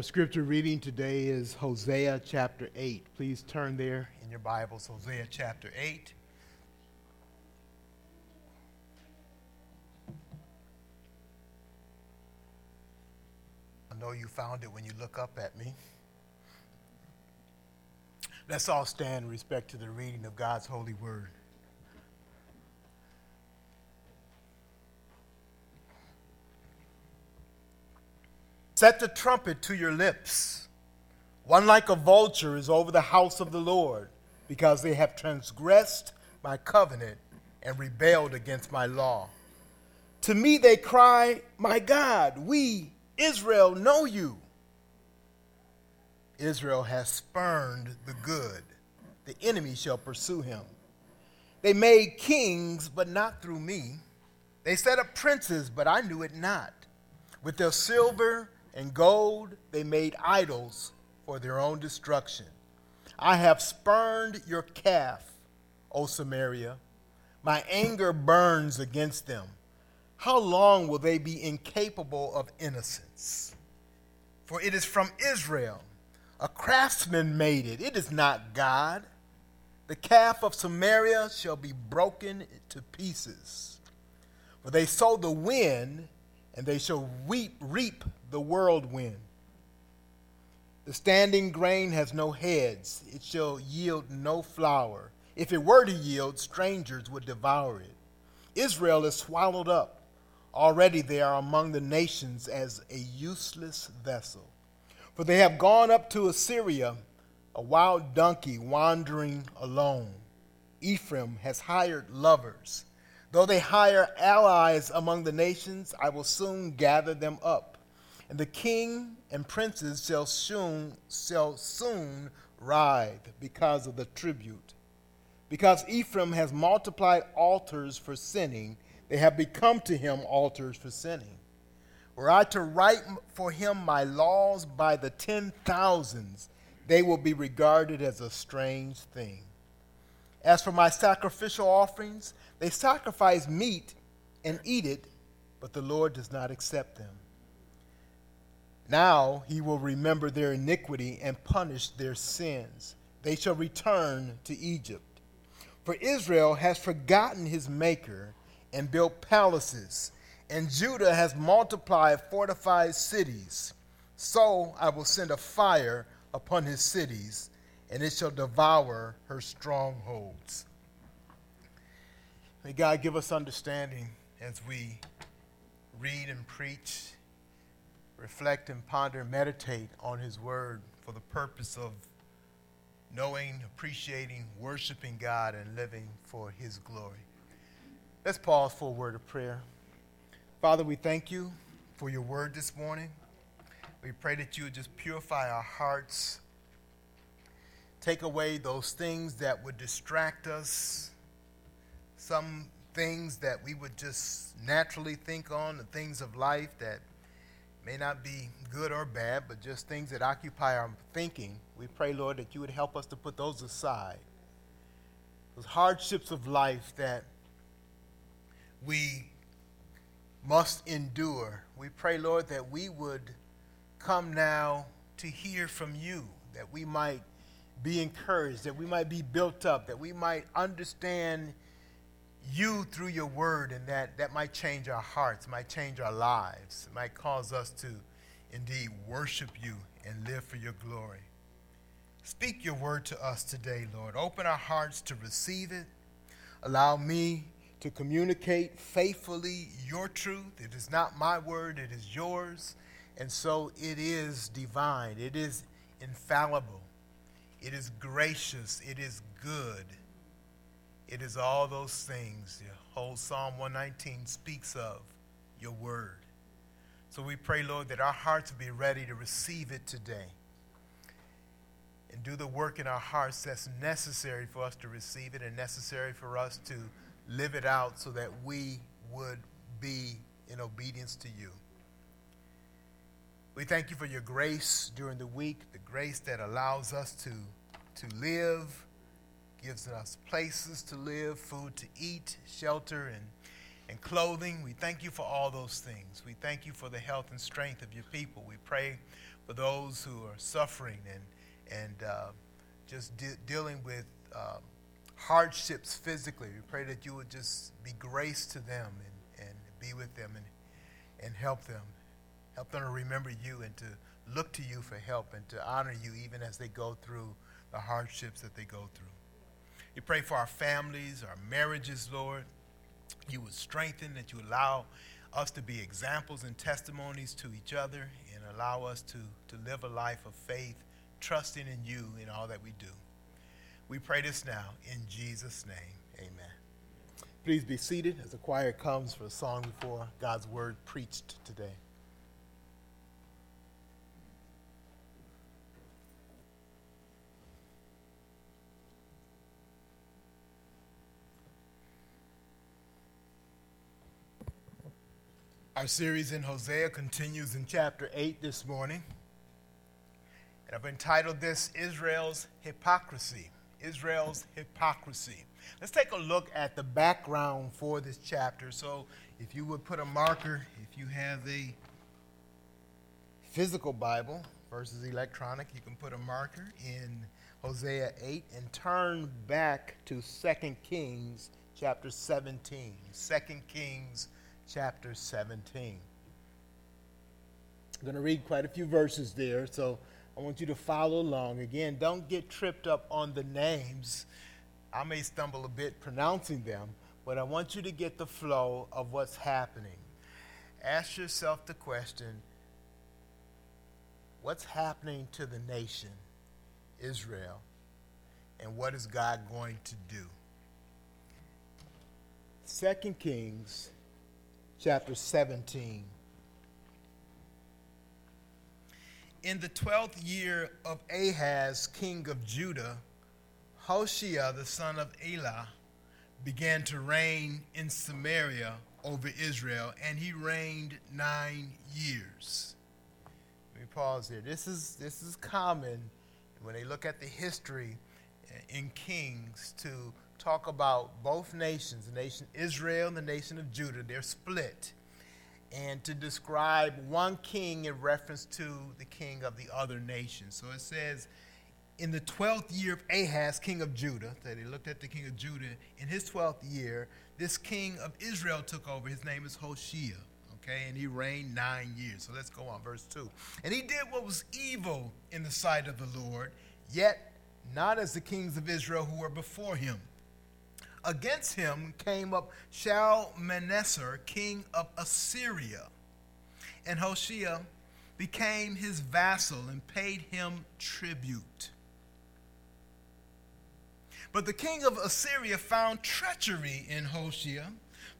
Our scripture reading today is Hosea chapter 8. Please turn there in your Bibles, Hosea chapter 8. I know you found it when you look up at me. Let's all stand in respect to the reading of God's holy word. Set the trumpet to your lips. One like a vulture is over the house of the Lord, because they have transgressed my covenant and rebelled against my law. To me they cry, My God, we, Israel, know you. Israel has spurned the good. The enemy shall pursue him. They made kings, but not through me. They set up princes, but I knew it not. With their silver and gold they made idols for their own destruction. I have spurned your calf, O Samaria. My anger burns against them. How long will they be incapable of innocence? For it is from Israel. A craftsman made it. It is not God. The calf of Samaria shall be broken to pieces. For they sow the wind, and they shall weep, reap the whirlwind. The standing grain has no heads, it shall yield no flour. If it were to yield, strangers would devour it. Israel is swallowed up. Already they are among the nations as a useless vessel. For they have gone up to Assyria, a wild donkey wandering alone. Ephraim has hired lovers. Though they hire allies among the nations, I will soon gather them up and the king and princes shall soon, shall soon writhe because of the tribute. Because Ephraim has multiplied altars for sinning, they have become to him altars for sinning. Were I to write for him my laws by the ten thousands, they will be regarded as a strange thing. As for my sacrificial offerings, they sacrifice meat and eat it, but the Lord does not accept them. Now he will remember their iniquity and punish their sins. They shall return to Egypt. For Israel has forgotten his maker and built palaces, and Judah has multiplied fortified cities. So I will send a fire upon his cities, and it shall devour her strongholds. May God give us understanding as we read and preach reflect and ponder meditate on His Word for the purpose of knowing, appreciating, worshiping God, and living for His glory. Let's pause for a word of prayer. Father, we thank you for your word this morning. We pray that you would just purify our hearts, take away those things that would distract us, some things that we would just naturally think on, the things of life that may not be good or bad, but just things that occupy our thinking, we pray, Lord, that you would help us to put those aside. Those hardships of life that we must endure. We pray, Lord, that we would come now to hear from you, that we might be encouraged, that we might be built up, that we might understand you through your word, and that, that might change our hearts, might change our lives, might cause us to indeed worship you and live for your glory. Speak your word to us today, Lord. Open our hearts to receive it. Allow me to communicate faithfully your truth. It is not my word, it is yours. And so it is divine, it is infallible, it is gracious, it is good. It is all those things the whole Psalm 119 speaks of your word. So we pray, Lord, that our hearts be ready to receive it today and do the work in our hearts that's necessary for us to receive it and necessary for us to live it out so that we would be in obedience to you. We thank you for your grace during the week, the grace that allows us to, to live gives us places to live, food to eat, shelter, and, and clothing. We thank you for all those things. We thank you for the health and strength of your people. We pray for those who are suffering and, and uh, just de- dealing with um, hardships physically. We pray that you would just be grace to them and, and be with them and, and help them. Help them to remember you and to look to you for help and to honor you even as they go through the hardships that they go through. We pray for our families, our marriages, Lord. You would strengthen, that you allow us to be examples and testimonies to each other and allow us to, to live a life of faith, trusting in you in all that we do. We pray this now in Jesus' name. Amen. Please be seated as the choir comes for a song before God's word preached today. Our series in Hosea continues in chapter 8 this morning. And I've entitled this Israel's Hypocrisy. Israel's Hypocrisy. Let's take a look at the background for this chapter. So, if you would put a marker, if you have a physical Bible versus electronic, you can put a marker in Hosea 8 and turn back to 2 Kings chapter 17. 2 Kings chapter 17. I'm going to read quite a few verses there, so I want you to follow along. Again, don't get tripped up on the names. I may stumble a bit pronouncing them, but I want you to get the flow of what's happening. Ask yourself the question what's happening to the nation, Israel, and what is God going to do? Second Kings chapter 17. In the twelfth year of Ahaz, king of Judah, Hoshea, the son of Elah, began to reign in Samaria over Israel, and he reigned nine years. Let me pause here. This is, this is common when they look at the history in Kings to talk about both nations, the nation Israel and the nation of Judah. They're split. And to describe one king in reference to the king of the other nation. So it says, in the 12th year of Ahaz, king of Judah, that he looked at the king of Judah, in his 12th year, this king of Israel took over. His name is Hoshea. Okay, and he reigned nine years. So let's go on, verse 2. And he did what was evil in the sight of the Lord, yet not as the kings of Israel who were before him Against him came up Shalmaneser, king of Assyria. And Hoshea became his vassal and paid him tribute. But the king of Assyria found treachery in Hoshea,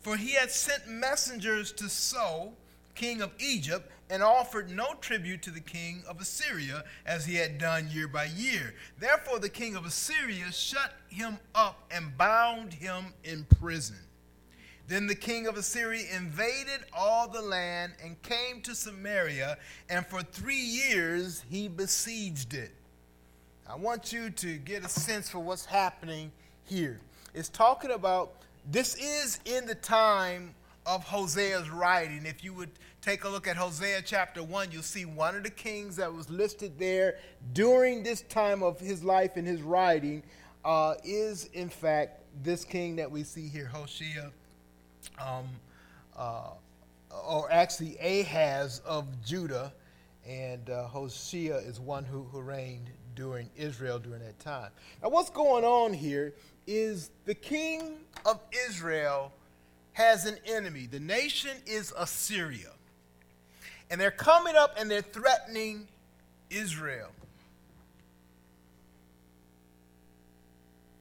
for he had sent messengers to So, king of Egypt, and offered no tribute to the king of Assyria as he had done year by year. Therefore, the king of Assyria shut him up and bound him in prison. Then the king of Assyria invaded all the land and came to Samaria, and for three years he besieged it. I want you to get a sense for what's happening here. It's talking about this is in the time of Hosea's writing. If you would take a look at Hosea chapter 1, you'll see one of the kings that was listed there during this time of his life and his writing uh, is, in fact, this king that we see here, Hoshea, um, uh, or actually Ahaz of Judah. And uh, Hoshea is one who, who reigned during Israel during that time. Now, what's going on here is the king of Israel has an enemy. The nation is Assyria. And they're coming up and they're threatening Israel.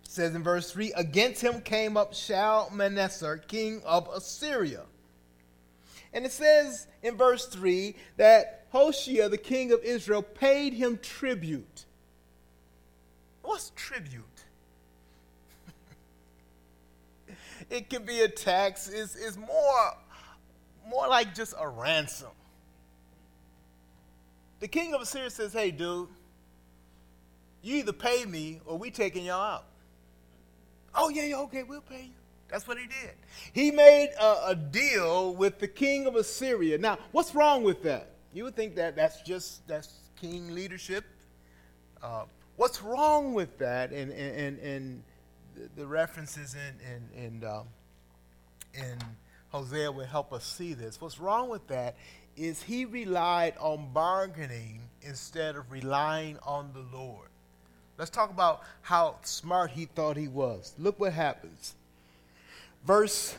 It says in verse 3 Against him came up Shalmaneser, king of Assyria. And it says in verse 3 that Hoshea, the king of Israel, paid him tribute. What's tribute? it could be a tax. It's, it's more, more like just a ransom. The king of Assyria says, hey, dude, you either pay me or we taking y'all out. Oh, yeah, yeah, okay, we'll pay you. That's what he did. He made a, a, deal with the king of Assyria. Now, what's wrong with that? You would think that that's just that's king leadership. Uh, what's wrong with that? And, and, and, the references in, in, in, um, in Hosea will help us see this. What's wrong with that is he relied on bargaining instead of relying on the Lord. Let's talk about how smart he thought he was. Look what happens. Verse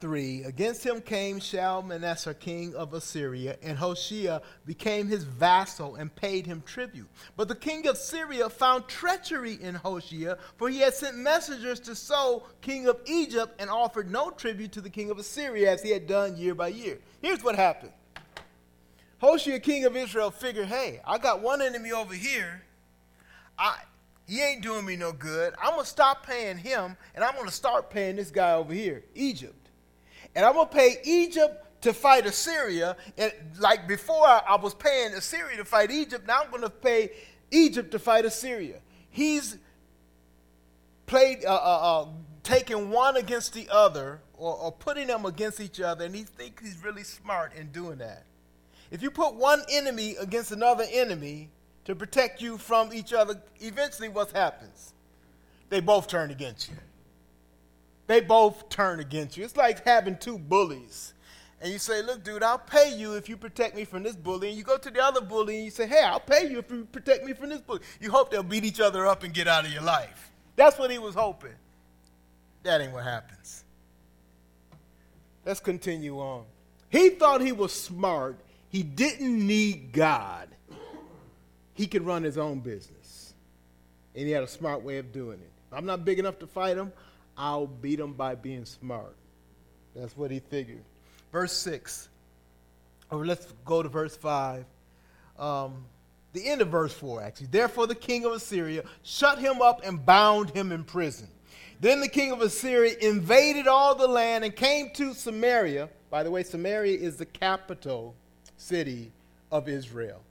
3 Against him came Shalmaneser, king of Assyria, and Hoshea became his vassal and paid him tribute. But the king of Syria found treachery in Hoshea, for he had sent messengers to So, king of Egypt, and offered no tribute to the king of Assyria as he had done year by year. Here's what happened Hoshea, king of Israel, figured, hey, I got one enemy over here. I, he ain't doing me no good. I'm going to stop paying him, and I'm going to start paying this guy over here, Egypt and I'm going to pay Egypt to fight Assyria. And like before, I was paying Assyria to fight Egypt. Now I'm going to pay Egypt to fight Assyria. He's played, uh, uh, uh, taking one against the other, or, or putting them against each other, and he thinks he's really smart in doing that. If you put one enemy against another enemy to protect you from each other, eventually what happens? They both turn against you they both turn against you. It's like having two bullies. And you say, Look, dude, I'll pay you if you protect me from this bully. And you go to the other bully and you say, Hey, I'll pay you if you protect me from this bully. You hope they'll beat each other up and get out of your life. That's what he was hoping. That ain't what happens. Let's continue on. He thought he was smart. He didn't need God. He could run his own business. And he had a smart way of doing it. I'm not big enough to fight him. I'll beat him by being smart. That's what he figured. Verse 6. Or let's go to verse 5. Um, the end of verse 4, actually. Therefore, the king of Assyria shut him up and bound him in prison. Then the king of Assyria invaded all the land and came to Samaria. By the way, Samaria is the capital city of Israel,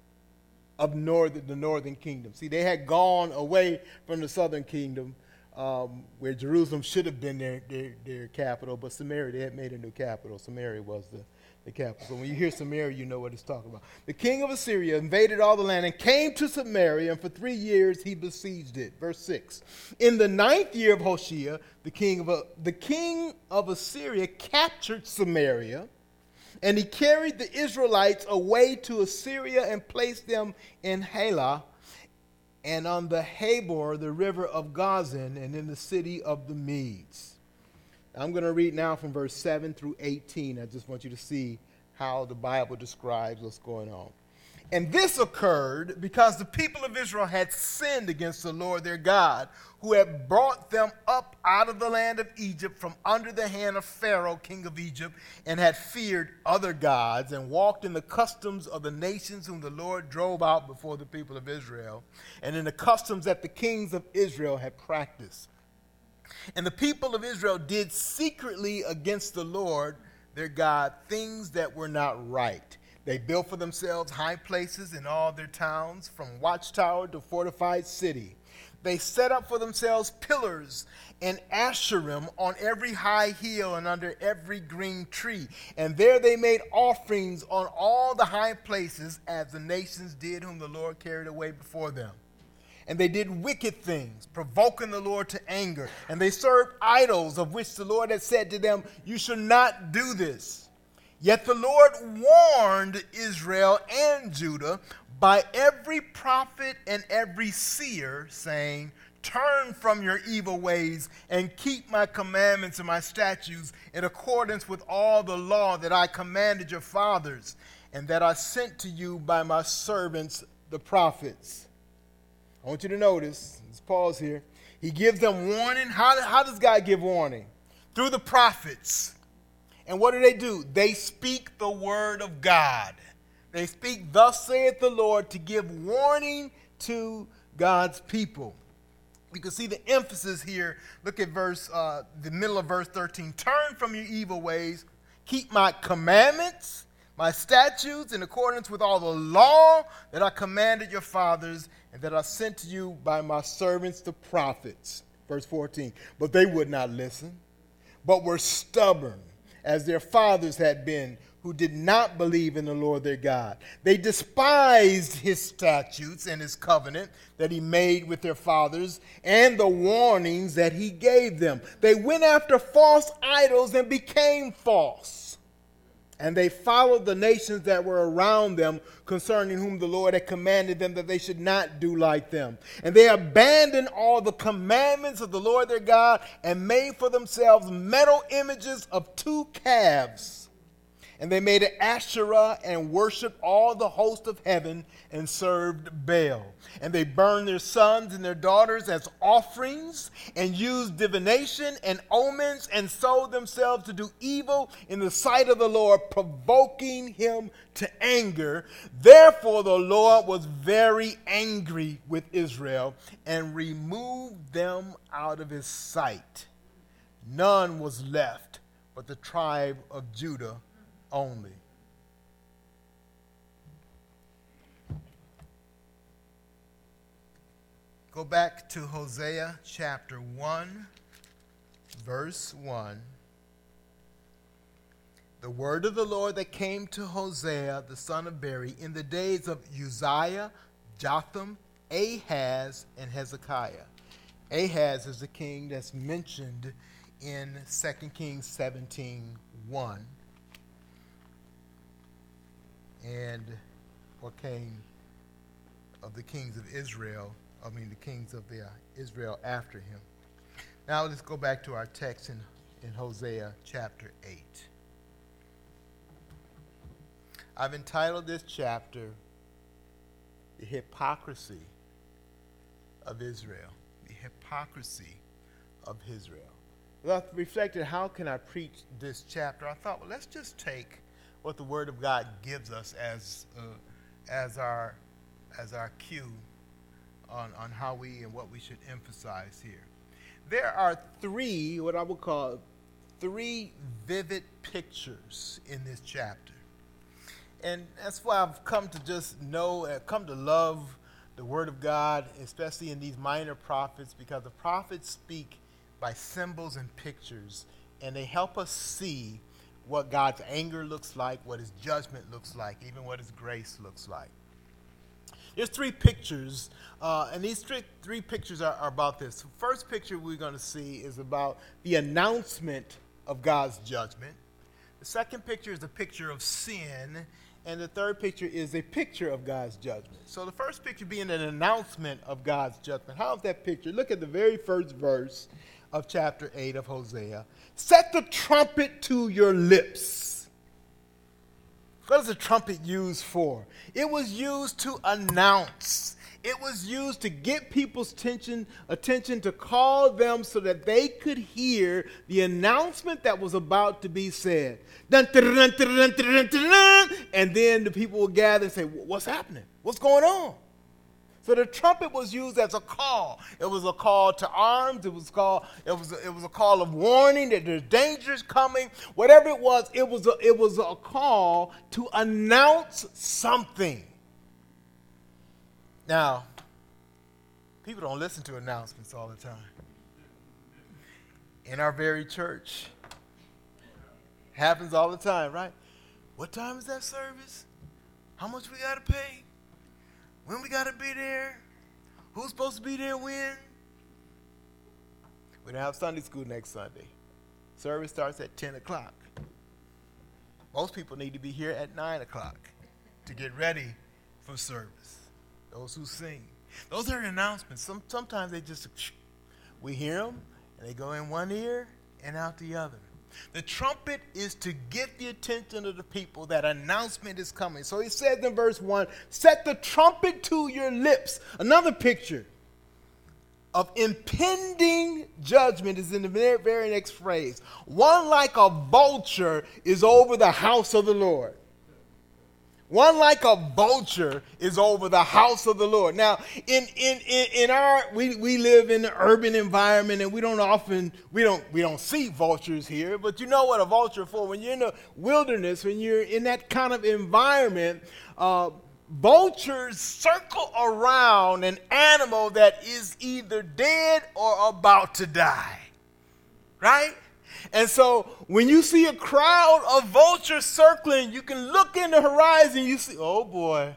of north, the northern kingdom. See, they had gone away from the southern kingdom um, where Jerusalem should have been their, their, their, capital, but Samaria, they had made a new capital. Samaria was the, the capital. So when you hear Samaria, you know what it's talking about. The king of Assyria invaded all the land and came to Samaria, and for three years he besieged it. Verse 6. In the ninth year of Hoshea, the king of, the king of Assyria captured Samaria, and he carried the Israelites away to Assyria and placed them in Halah and on the Habor, the river of Gozan, and in the city of the Medes. I'm going to read now from verse 7 through 18. I just want you to see how the Bible describes what's going on. And this occurred because the people of Israel had sinned against the Lord their God, who had brought them up out of the land of Egypt from under the hand of Pharaoh, king of Egypt, and had feared other gods and walked in the customs of the nations whom the Lord drove out before the people of Israel, and in the customs that the kings of Israel had practiced. And the people of Israel did secretly against the Lord their God things that were not right they built for themselves high places in all their towns, from watchtower to fortified city. They set up for themselves pillars and asherim on every high hill and under every green tree. And there they made offerings on all the high places, as the nations did whom the Lord carried away before them. And they did wicked things, provoking the Lord to anger. And they served idols, of which the Lord had said to them, You shall not do this. Yet the Lord warned Israel and Judah by every prophet and every seer, saying, Turn from your evil ways and keep my commandments and my statutes in accordance with all the law that I commanded your fathers and that I sent to you by my servants, the prophets. I want you to notice, let's pause here. He gives them warning. How, how does God give warning? Through the prophets. And what do they do? They speak the word of God. They speak, Thus saith the Lord, to give warning to God's people. You can see the emphasis here. Look at verse, uh, the middle of verse 13. Turn from your evil ways, keep my commandments, my statutes, in accordance with all the law that I commanded your fathers, and that I sent to you by my servants the prophets. Verse 14. But they would not listen, but were stubborn as their fathers had been, who did not believe in the Lord their God. They despised his statutes and his covenant that he made with their fathers and the warnings that he gave them. They went after false idols and became false and they followed the nations that were around them concerning whom the Lord had commanded them that they should not do like them. And they abandoned all the commandments of the Lord their God and made for themselves metal images of two calves and they made an Asherah and worshiped all the host of heaven and served Baal. And they burned their sons and their daughters as offerings and used divination and omens and sold themselves to do evil in the sight of the Lord, provoking him to anger. Therefore, the Lord was very angry with Israel and removed them out of his sight. None was left but the tribe of Judah only. Go back to Hosea chapter 1, verse 1. The word of the Lord that came to Hosea, the son of Beeri, in the days of Uzziah, Jotham, Ahaz, and Hezekiah. Ahaz is the king that's mentioned in 2 Kings 17 1 and what came of the kings of Israel, I mean the kings of the, uh, Israel after him. Now let's go back to our text in, in Hosea chapter 8. I've entitled this chapter The Hypocrisy of Israel. The Hypocrisy of Israel. Well, I reflected, how can I preach this chapter? I thought, well, let's just take what the Word of God gives us as, uh, as, our, as our cue on, on how we and what we should emphasize here. There are three, what I would call three vivid pictures in this chapter. And that's why I've come to just know, uh, come to love the Word of God, especially in these minor prophets, because the prophets speak by symbols and pictures, and they help us see what God's anger looks like, what his judgment looks like, even what his grace looks like. There's three pictures, uh, and these three, three pictures are, are about this. The first picture we're going to see is about the announcement of God's judgment. The second picture is a picture of sin, and the third picture is a picture of God's judgment. So the first picture being an announcement of God's judgment. How's that picture? Look at the very first verse of chapter 8 of Hosea. Set the trumpet to your lips. What is a trumpet used for? It was used to announce. It was used to get people's attention, attention to call them so that they could hear the announcement that was about to be said. And then the people would gather and say, What's happening? What's going on? So the trumpet was used as a call. It was a call to arms. It was call. It was. A, it was a call of warning that there's dangers coming. Whatever it was, it was. A, it was a call to announce something. Now, people don't listen to announcements all the time. In our very church, happens all the time, right? What time is that service? How much we got to pay? When we got to be there? Who's supposed to be there when? We don't have Sunday school next Sunday. Service starts at 10 o'clock. Most people need to be here at 9 o'clock to get ready for service. Those who sing. Those are announcements. Some, sometimes they just, we hear them and they go in one ear and out the other. The trumpet is to get the attention of the people. That announcement is coming. So he says in verse 1 Set the trumpet to your lips. Another picture of impending judgment is in the very, very next phrase. One like a vulture is over the house of the Lord. One like a vulture is over the house of the Lord. Now, in, in, in, in our we, we live in an urban environment and we don't often we don't we don't see vultures here, but you know what a vulture for when you're in the wilderness, when you're in that kind of environment, uh, vultures circle around an animal that is either dead or about to die. Right? And so when you see a crowd of vultures circling, you can look in the horizon, you see, oh boy,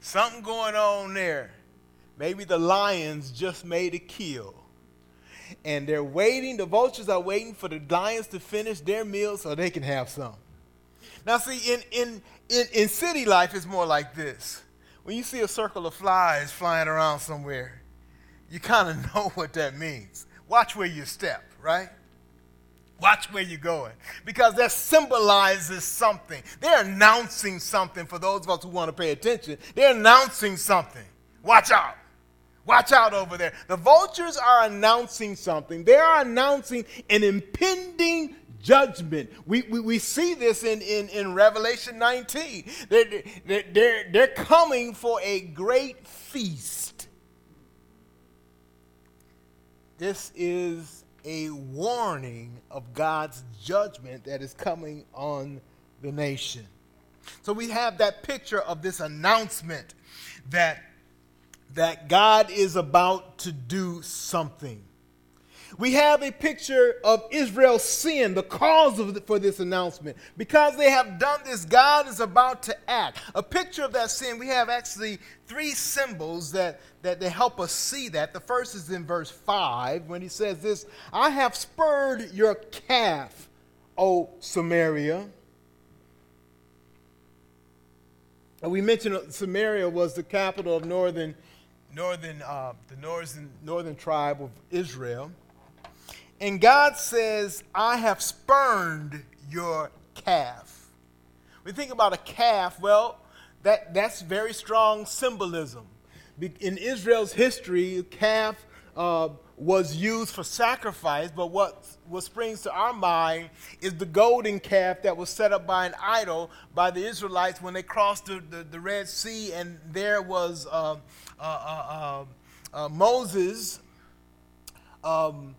something going on there. Maybe the lions just made a kill. And they're waiting, the vultures are waiting for the lions to finish their meal so they can have some. Now, see, in, in, in, in city life, it's more like this. When you see a circle of flies flying around somewhere, you kind of know what that means. Watch where you step, right? Watch where you're going. Because that symbolizes something. They're announcing something for those of us who want to pay attention. They're announcing something. Watch out. Watch out over there. The vultures are announcing something. They are announcing an impending judgment. We, we, we see this in, in, in Revelation 19. They're, they're, they're coming for a great feast. This is a warning of God's judgment that is coming on the nation. So we have that picture of this announcement that, that God is about to do something. We have a picture of Israel's sin, the cause the, for this announcement. Because they have done this, God is about to act. A picture of that sin, we have actually three symbols that, that help us see that. The first is in verse 5 when he says this I have spurred your calf, O Samaria. And we mentioned Samaria was the capital of northern, northern, uh, the northern, northern tribe of Israel. And God says, I have spurned your calf. We think about a calf, well, that, that's very strong symbolism. In Israel's history, calf uh, was used for sacrifice, but what, what springs to our mind is the golden calf that was set up by an idol by the Israelites when they crossed the, the, the Red Sea, and there was uh, uh, uh, uh, uh Moses. Um,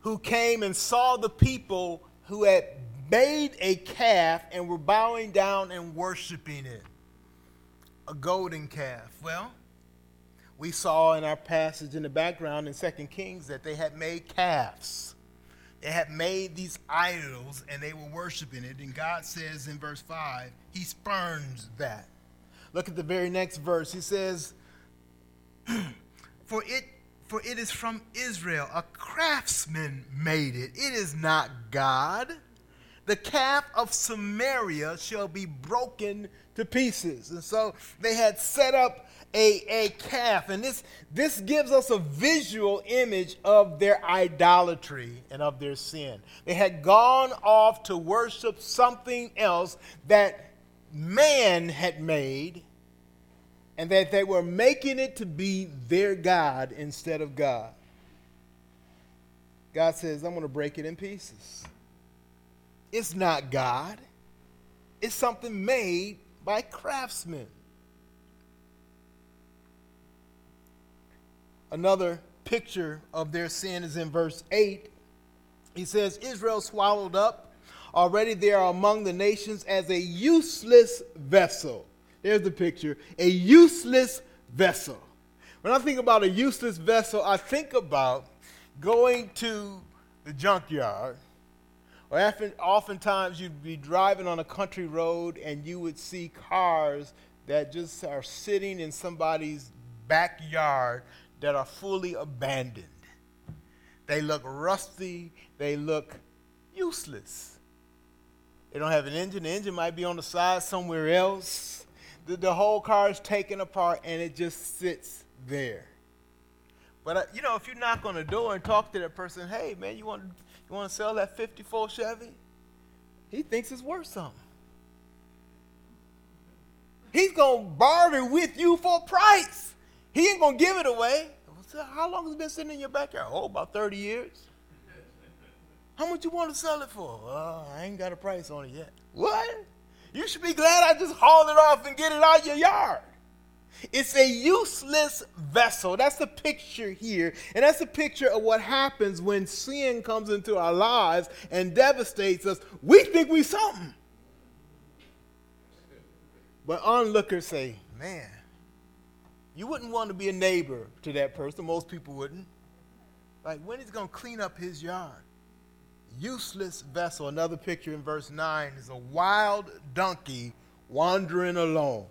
who came and saw the people who had made a calf and were bowing down and worshiping it. A golden calf. Well, we saw in our passage in the background in 2 Kings that they had made calves. They had made these idols and they were worshiping it. And God says in verse 5, He spurns that. Look at the very next verse. He says, For it for it is from Israel. A craftsman made it. It is not God. The calf of Samaria shall be broken to pieces. And so they had set up a, a calf. And this, this gives us a visual image of their idolatry and of their sin. They had gone off to worship something else that man had made and that they were making it to be their God instead of God. God says, I'm going to break it in pieces. It's not God, it's something made by craftsmen. Another picture of their sin is in verse 8. He says, Israel swallowed up. Already they are among the nations as a useless vessel. There's the picture a useless vessel. When I think about a useless vessel, I think about going to the junkyard, or often, oftentimes you'd be driving on a country road and you would see cars that just are sitting in somebody's backyard that are fully abandoned. They look rusty, they look useless. They don't have an engine, the engine might be on the side somewhere else the, the whole car is taken apart and it just sits there. But uh, you know, if you knock on the door and talk to that person, hey man, you want you want to sell that '54 Chevy? He thinks it's worth something. He's gonna barter with you for a price. He ain't gonna give it away. How long has it been sitting in your backyard? Oh, about 30 years. How much you want to sell it for? Uh, I ain't got a price on it yet. What? You should be glad I just hauled it off and get it out of your yard. It's a useless vessel. That's the picture here. And that's the picture of what happens when sin comes into our lives and devastates us. We think we something. But onlookers say, man, you wouldn't want to be a neighbor to that person. Most people wouldn't. Like, when is he going to clean up his yard? Useless vessel. Another picture in verse 9 is a wild donkey wandering alone.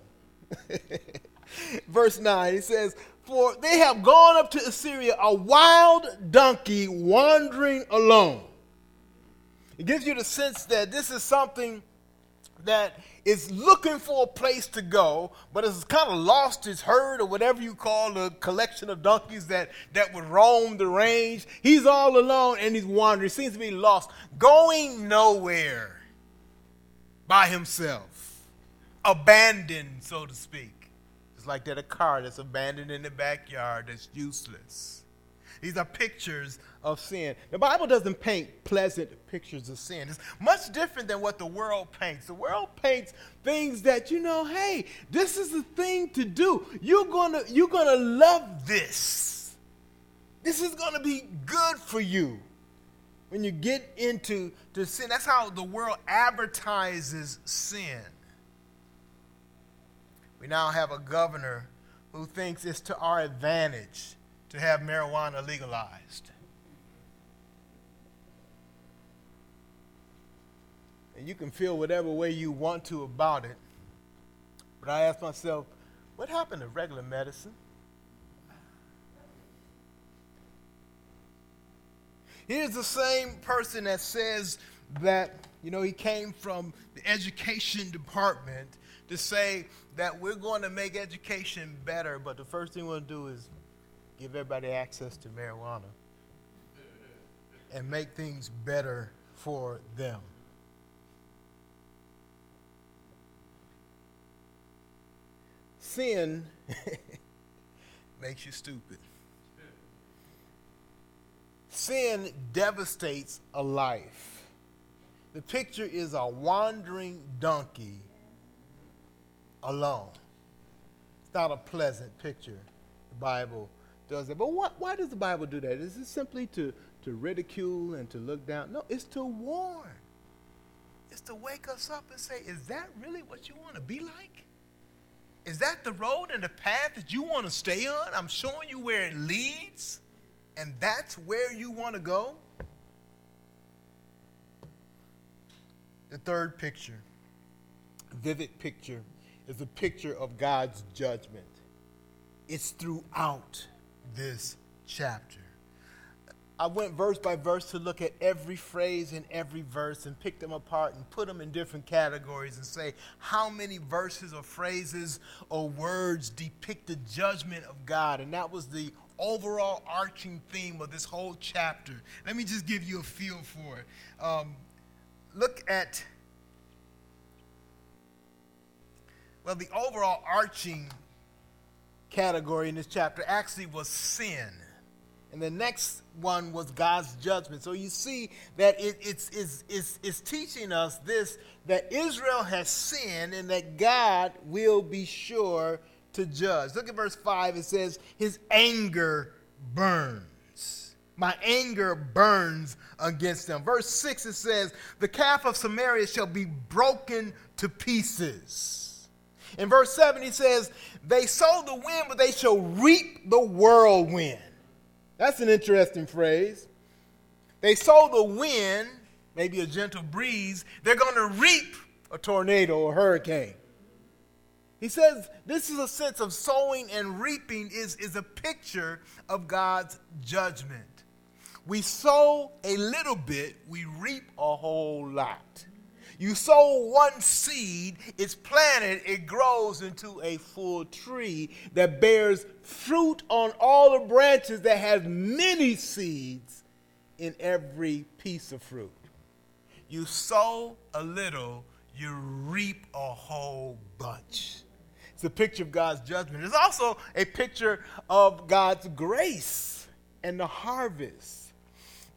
verse 9, it says, For they have gone up to Assyria, a wild donkey wandering alone. It gives you the sense that this is something that is looking for a place to go, but has kind of lost his herd or whatever you call the collection of donkeys that, that would roam the range. He's all alone and he's wandering. He seems to be lost, going nowhere by himself, abandoned, so to speak. It's like that a car that's abandoned in the backyard that's useless. These are pictures of sin. The Bible doesn't paint pleasant pictures of sin. It's much different than what the world paints. The world paints things that, you know, hey, this is the thing to do. You're gonna, you're gonna love this. This is gonna be good for you. When you get into to sin, that's how the world advertises sin. We now have a governor who thinks it's to our advantage to have marijuana legalized. And you can feel whatever way you want to about it. But I ask myself, what happened to regular medicine? Here's the same person that says that, you know, he came from the education department to say that we're going to make education better, but the first thing we'll do is give everybody access to marijuana and make things better for them. Sin makes you stupid. Sin devastates a life. The picture is a wandering donkey alone. It's not a pleasant picture, the Bible does that. But what, why does the Bible do that? Is it simply to, to ridicule and to look down? No, it's to warn. It's to wake us up and say, is that really what you want to be like? Is that the road and the path that you want to stay on? I'm showing you where it leads, and that's where you want to go. The third picture, vivid picture, is a picture of God's judgment. It's throughout this chapter. I went verse by verse to look at every phrase in every verse and pick them apart and put them in different categories and say how many verses or phrases or words depict the judgment of God. And that was the overall arching theme of this whole chapter. Let me just give you a feel for it. Um, look at, well, the overall arching category in this chapter actually was sin. And the next one was God's judgment. So you see that it, it's, it's, it's, it's teaching us this that Israel has sinned and that God will be sure to judge. Look at verse 5. It says, His anger burns. My anger burns against them. Verse 6 it says, The calf of Samaria shall be broken to pieces. In verse 7, he says, They sow the wind, but they shall reap the whirlwind. That's an interesting phrase. They sow the wind, maybe a gentle breeze, they're going to reap a tornado or hurricane. He says this is a sense of sowing and reaping is, is a picture of God's judgment. We sow a little bit, we reap a whole lot. You sow one seed, it's planted, it grows into a full tree that bears fruit on all the branches that has many seeds in every piece of fruit. You sow a little, you reap a whole bunch. It's a picture of God's judgment. It's also a picture of God's grace and the harvest.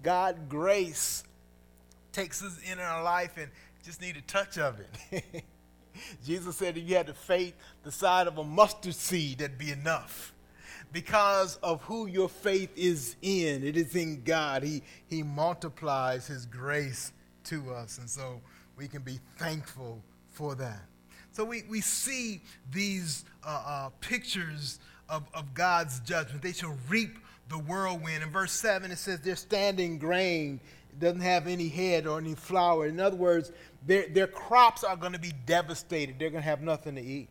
God grace takes us in our life and just need a touch of it. Jesus said if you had the faith the size of a mustard seed, that'd be enough. Because of who your faith is in, it is in God. He, he multiplies His grace to us. And so we can be thankful for that. So we, we see these uh, uh, pictures of, of God's judgment. They shall reap the whirlwind. In verse 7, it says they're standing grain doesn't have any head or any flour. In other words, their, their crops are going to be devastated. They're going to have nothing to eat.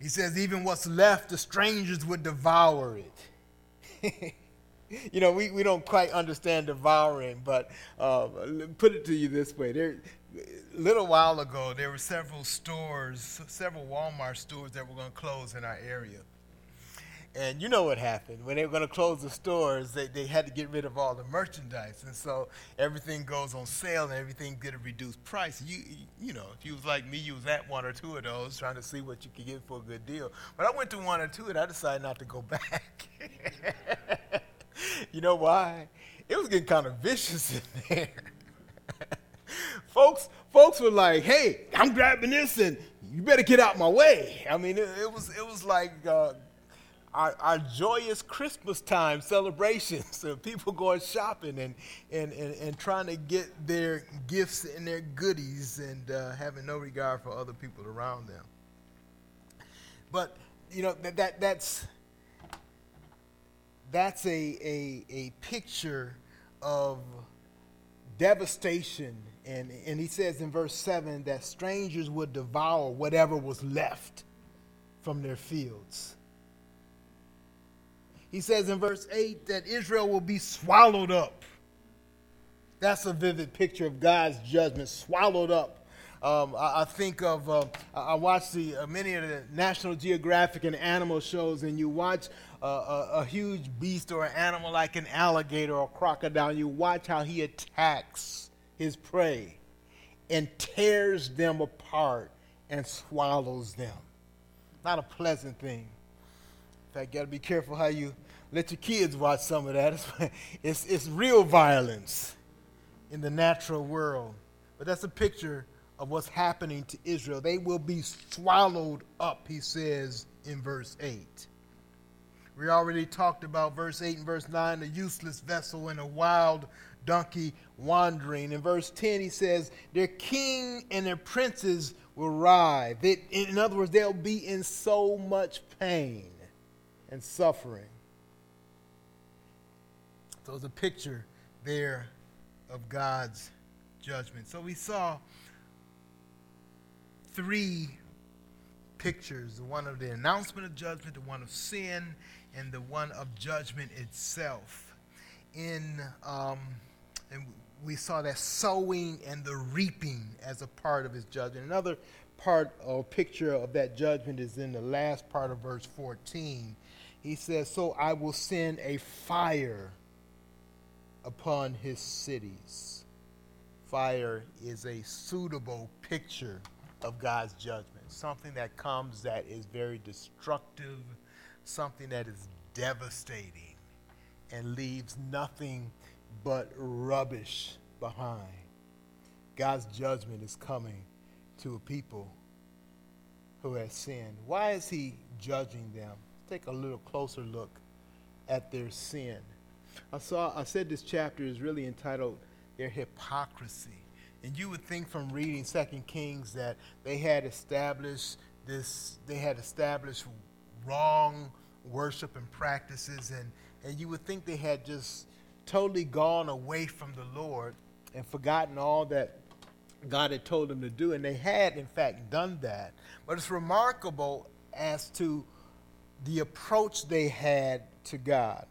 He says, even what's left, the strangers would devour it. you know, we, we don't quite understand devouring, but uh, put it to you this way. There, a little while ago, there were several stores, several Walmart stores that were going to close in our area. And you know what happened. When they were going to close the stores, they, they had to get rid of all the merchandise. And so everything goes on sale and everything get a reduced price. You, you know, if you was like me, you was at one or two of those trying to see what you could get for a good deal. But I went to one or two and I decided not to go back. you know why? It was getting kind of vicious in there. folks, folks were like, "Hey, I'm grabbing this, and you better get out my way." I mean, it, it was it was like uh, our, our, joyous Christmas time celebrations, of people going shopping and, and, and, and, trying to get their gifts and their goodies, and uh, having no regard for other people around them. But you know that, that that's that's a, a, a picture of devastation. And, and he says in verse 7 that strangers would devour whatever was left from their fields. He says in verse 8 that Israel will be swallowed up. That's a vivid picture of God's judgment, swallowed up um, I, I, think of, uh, I watch the, uh, many of the National Geographic and animal shows, and you watch uh, a, a, huge beast or an animal like an alligator or crocodile, you watch how he attacks his prey and tears them apart and swallows them. Not a pleasant thing. In fact, you got to be careful how you let your kids watch some of that. It's, it's real violence in the natural world. But that's a picture of what's happening to Israel. They will be swallowed up, he says in verse 8. We already talked about verse 8 and verse 9, a useless vessel and a wild donkey wandering. In verse 10, he says, Their king and their princes will. They, in other words, they'll be in so much pain and suffering. So it's a picture there of God's judgment. So we saw three pictures the one of the announcement of judgment, the one of sin, and the one of judgment itself. In um, and we saw that sowing and the reaping as a part of his judgment. Another part or picture of that judgment is in the last part of verse 14. He says, So I will send a fire upon his cities. Fire is a suitable picture of God's judgment. Something that comes that is very destructive, something that is devastating, and leaves nothing but rubbish behind. God's judgment is coming to a people who has sinned. Why is he judging them? Take a little closer look at their sin. I saw I said this chapter is really entitled their hypocrisy. And you would think from reading Second Kings that they had established this, they had established wrong worship and practices, and, and you would think they had just totally gone away from the Lord and forgotten all that God had told them to do. And they had, in fact, done that. But it's remarkable as to the approach they had to God.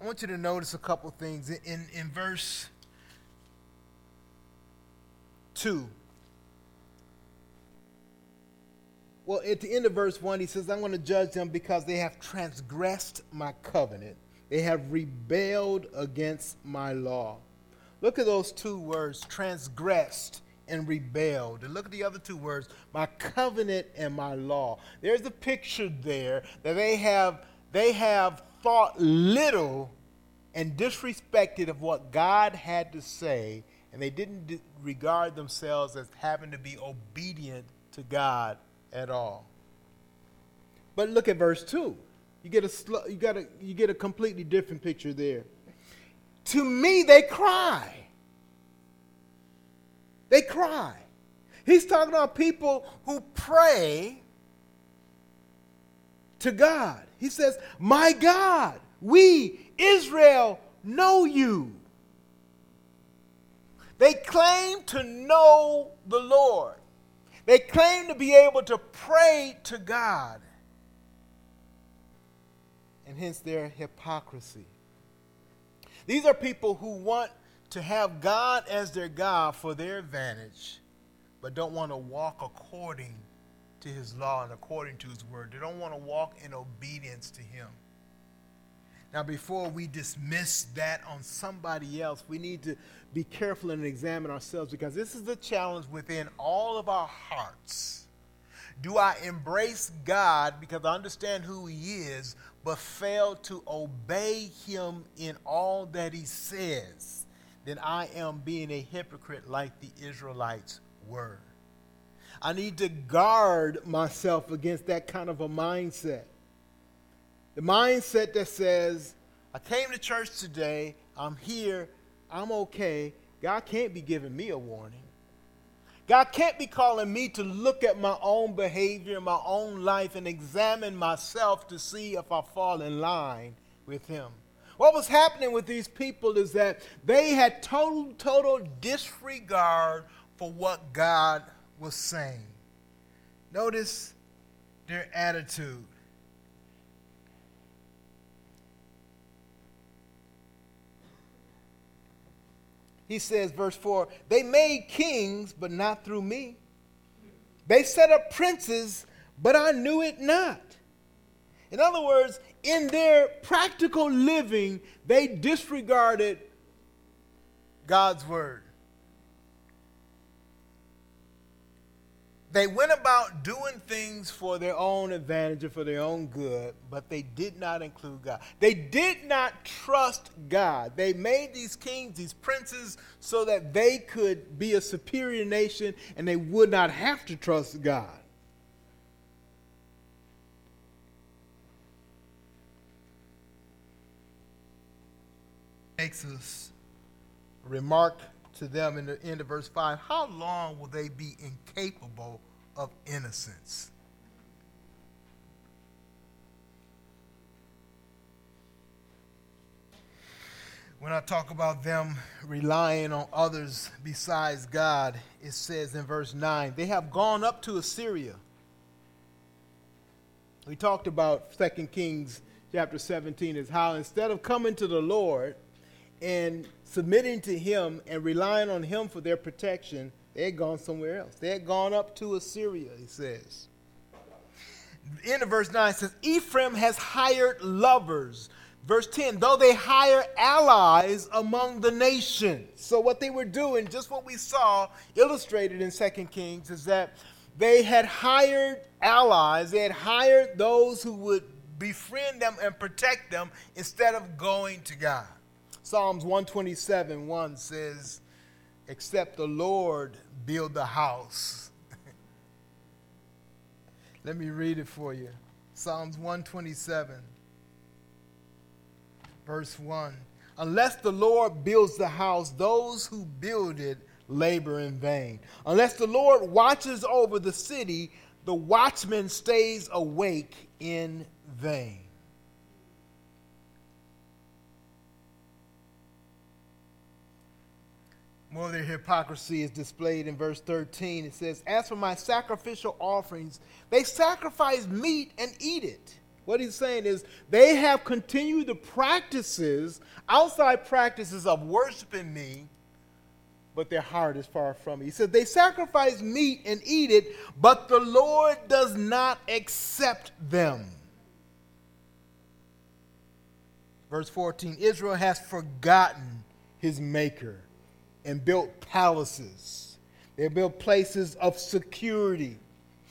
I want you to notice a couple things. In, in verse 2. Well, at the end of verse 1, he says, I'm going to judge them because they have transgressed my covenant. They have rebelled against my law. Look at those two words, transgressed and rebelled. And look at the other two words, my covenant and my law. There's a picture there that they have they have thought little and disrespected of what God had to say and they didn't regard themselves as having to be obedient to God at all. But look at verse 2. You get a sl- you got a you get a completely different picture there. To me they cry. They cry. He's talking about people who pray to God. He says, "My God, we Israel know you? They claim to know the Lord. They claim to be able to pray to God. And hence their hypocrisy. These are people who want to have God as their God for their advantage, but don't want to walk according to his law and according to his word. They don't want to walk in obedience to him. Now, before we dismiss that on somebody else, we need to be careful and examine ourselves because this is the challenge within all of our hearts. Do I embrace God because I understand who He is, but fail to obey Him in all that He says? Then I am being a hypocrite like the Israelites were. I need to guard myself against that kind of a mindset. The mindset that says, I came to church today, I'm here, I'm okay. God can't be giving me a warning. God can't be calling me to look at my own behavior, my own life, and examine myself to see if I fall in line with Him. What was happening with these people is that they had total, total disregard for what God was saying. Notice their attitude. He says, verse 4 They made kings, but not through me. They set up princes, but I knew it not. In other words, in their practical living, they disregarded God's word. They went about doing things for their own advantage and for their own good, but they did not include God. They did not trust God. They made these kings, these princes, so that they could be a superior nation and they would not have to trust God. Makes us remark to them in the end of verse 5 how long will they be incapable of innocence? When I talk about them relying on others besides God, it says in verse 9, they have gone up to Assyria. We talked about 2 Kings chapter 17 is how instead of coming to the Lord, and submitting to him and relying on him for their protection, they had gone somewhere else. They had gone up to Assyria, he says. In verse 9 says, Ephraim has hired lovers. Verse 10, though they hire allies among the nations. So, what they were doing, just what we saw illustrated in 2 Kings, is that they had hired allies, they had hired those who would befriend them and protect them instead of going to God. Psalms 127 1 says, Except the Lord build the house. Let me read it for you. Psalms 127, verse 1. Unless the Lord builds the house, those who build it labor in vain. Unless the Lord watches over the city, the watchman stays awake in vain. More of their hypocrisy is displayed in verse 13. It says, As for my sacrificial offerings, they sacrifice meat and eat it. What he's saying is they have continued the practices, outside practices of worshiping me, but their heart is far from me. He says, They sacrifice meat and eat it, but the Lord does not accept them. Verse 14 Israel has forgotten his maker and built palaces. They built places of security.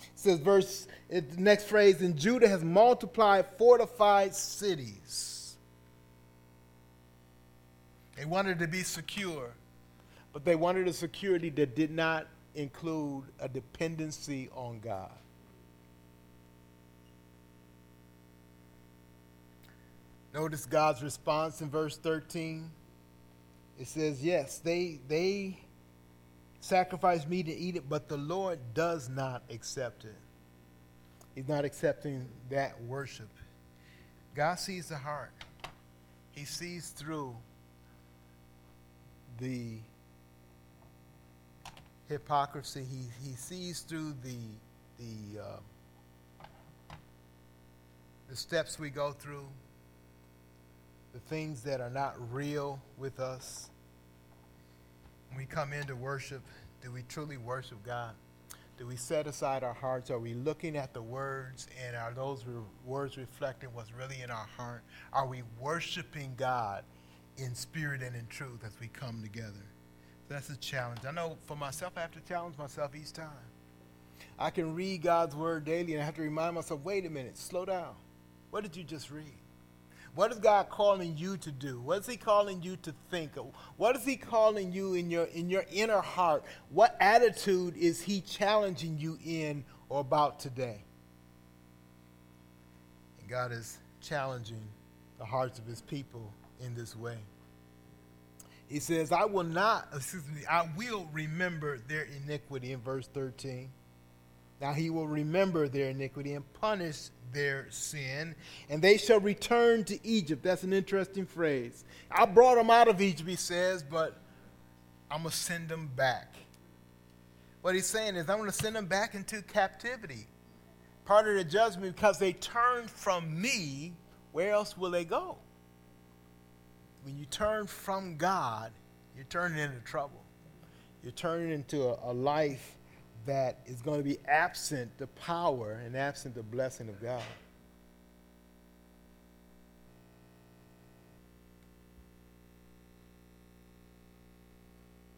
It says, verse, the next phrase, and Judah has multiplied fortified cities. They wanted to be secure, but they wanted a security that did not include a dependency on God. Notice God's response in verse 13 it says, yes, they, they sacrifice meat and eat it, but the Lord does not accept it. He's not accepting that worship. God sees the heart. He sees through the hypocrisy. He, he sees through the, the, uh, the steps we go through, the things that are not real with us. When we come into worship, do we truly worship God? Do we set aside our hearts? Are we looking at the words and are those re- words reflecting what's really in our heart? Are we worshiping God in spirit and in truth as we come together? That's a challenge. I know for myself, I have to challenge myself each time. I can read God's word daily and I have to remind myself wait a minute, slow down. What did you just read? What is God calling you to do? What is He calling you to think? What is He calling you in your in your inner heart? What attitude is He challenging you in or about today? And God is challenging the hearts of His people in this way. He says, I will not, excuse me, I will remember their iniquity in verse 13. Now he will remember their iniquity and punish their sin, and they shall return to Egypt. That's an interesting phrase. I brought them out of Egypt, he says, but I'm going to send them back. What he's saying is, I'm going to send them back into captivity. Part of the judgment, because they turned from me, where else will they go? when you turn from God, you're turning into trouble. You're turning into a, a life that is going to be absent the power and absent the blessing of God.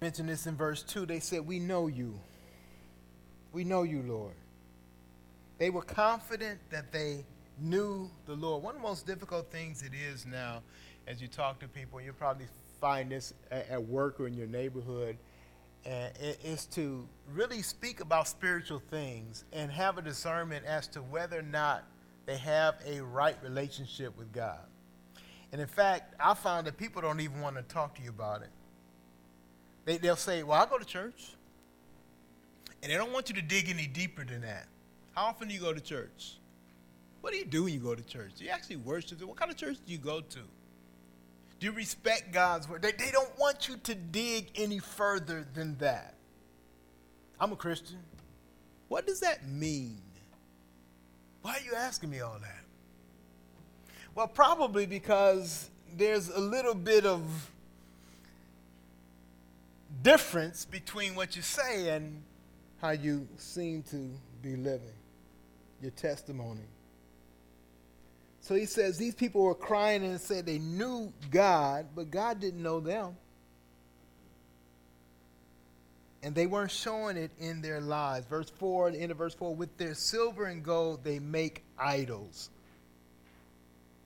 Mention this in verse 2. They said, We know you. We know you, Lord. They were confident that they knew the Lord. One of the most difficult things it is now as you talk to people, you'll probably find this at, work or in your neighborhood, and it is to really speak about spiritual things and have a discernment as to whether or not they have a right relationship with God. And in fact, I found that people don't even want to talk to you about it. They, they'll say, Well, I go to church. And they don't want you to dig any deeper than that. How often do you go to church? What do you do when you go to church? Do you actually worship? What kind of church do you go to? Do you respect God's word? They, they don't want you to dig any further than that. I'm a Christian. What does that mean? Why are you asking me all that? Well, probably because there's a little bit of difference between what you say and how you seem to be living, your testimony. So he says these people were crying and said they knew God, but God didn't know them. And they weren't showing it in their lives. Verse 4, the end of verse 4 with their silver and gold, they make idols.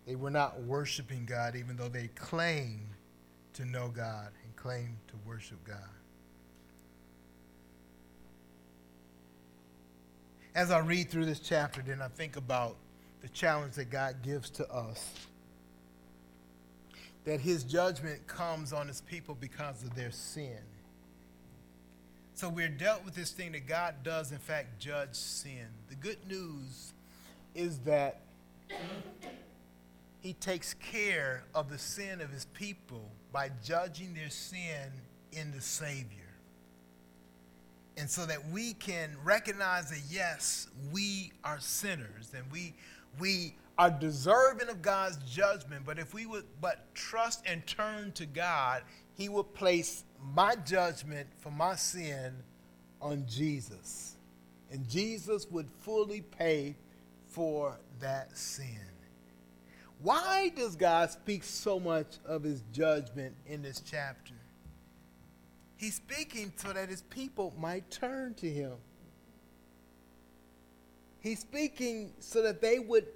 They were not worshiping God, even though they claimed to know God and claimed to worship God. As I read through this chapter, then I think about the challenge that God gives to us. That his judgment comes on his people because of their sin. So we're dealt with this thing that God does, in fact, judge sin. The good news is that he takes care of the sin of his people by judging their sin in the Savior. And so that we can recognize that, yes, we are sinners and we we are deserving of God's judgment, but if we would but trust and turn to God, He would place my judgment for my sin on Jesus. And Jesus would fully pay for that sin. Why does God speak so much of his judgment in this chapter? He's speaking so that his people might turn to him. He's speaking so that they would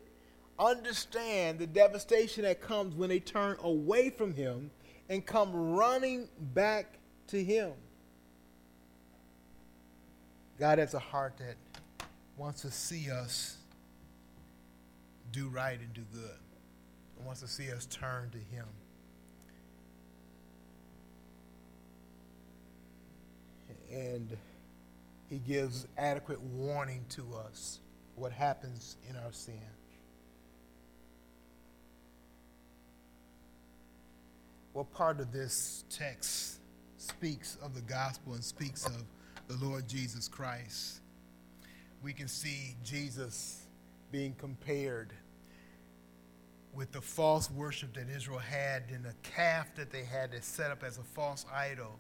understand the devastation that comes when they turn away from Him and come running back to Him. God has a heart that wants to see us do right and do good. He wants to see us turn to Him. And He gives adequate warning to us what happens in our sin. what part of this text speaks of the gospel and speaks of the Lord Jesus Christ. We can see Jesus being compared with the false worship that Israel had and the calf that they had that set up as a false idol.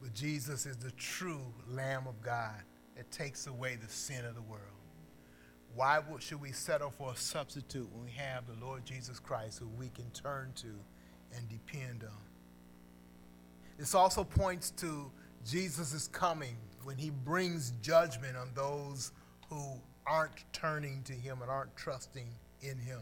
But Jesus is the true Lamb of God that takes away the sin of the world. Why should we settle for a substitute when we have the Lord Jesus Christ who we can turn to and depend on? This also points to Jesus' coming when he brings judgment on those who aren't turning to him and aren't trusting in him.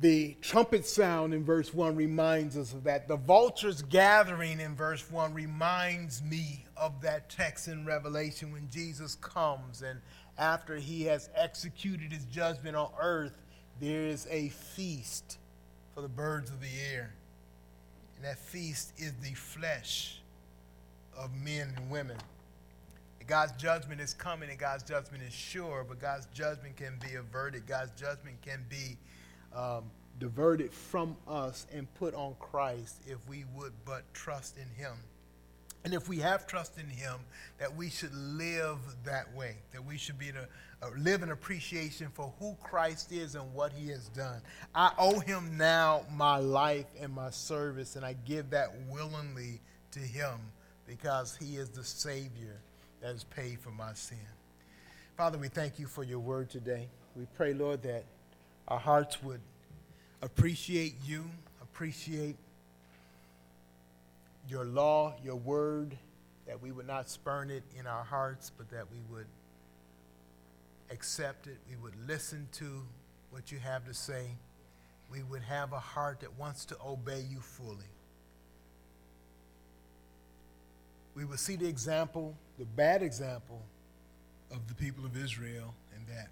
The trumpet sound in verse 1 reminds us of that. The vultures gathering in verse 1 reminds me of that text in Revelation when Jesus comes and after he has executed his judgment on earth, there is a feast for the birds of the air. And that feast is the flesh of men and women. God's judgment is coming and God's judgment is sure, but God's judgment can be averted. God's judgment can be um, diverted from us and put on Christ if we would but trust in Him. And if we have trust in Him, that we should live that way, that we should be to uh, live in appreciation for who Christ is and what He has done. I owe Him now my life and my service, and I give that willingly to Him because He is the Savior that has paid for my sin. Father, we thank you for your word today. We pray, Lord, that our hearts would appreciate you, appreciate your law, your word, that we would not spurn it in our hearts, but that we would accept it. We would listen to what you have to say. We would have a heart that wants to obey you fully. We would see the example, the bad example of the people of Israel, and that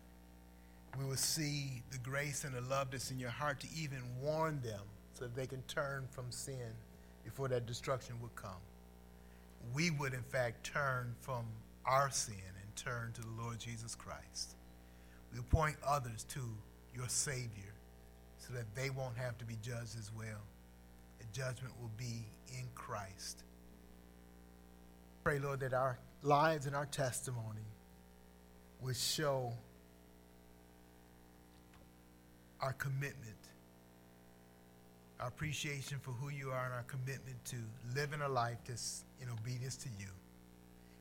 we will see the grace and the love that's in your heart to even warn them so that they can turn from sin before that destruction would come. We would, in fact, turn from our sin and turn to the Lord Jesus Christ. We point others to your Savior so that they won't have to be judged as well. The judgment will be in Christ. Pray, Lord, that our lives and our testimony would show our commitment, our appreciation for who you are, and our commitment to living a life that's in obedience to you.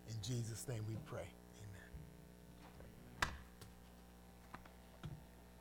In Jesus' name we pray.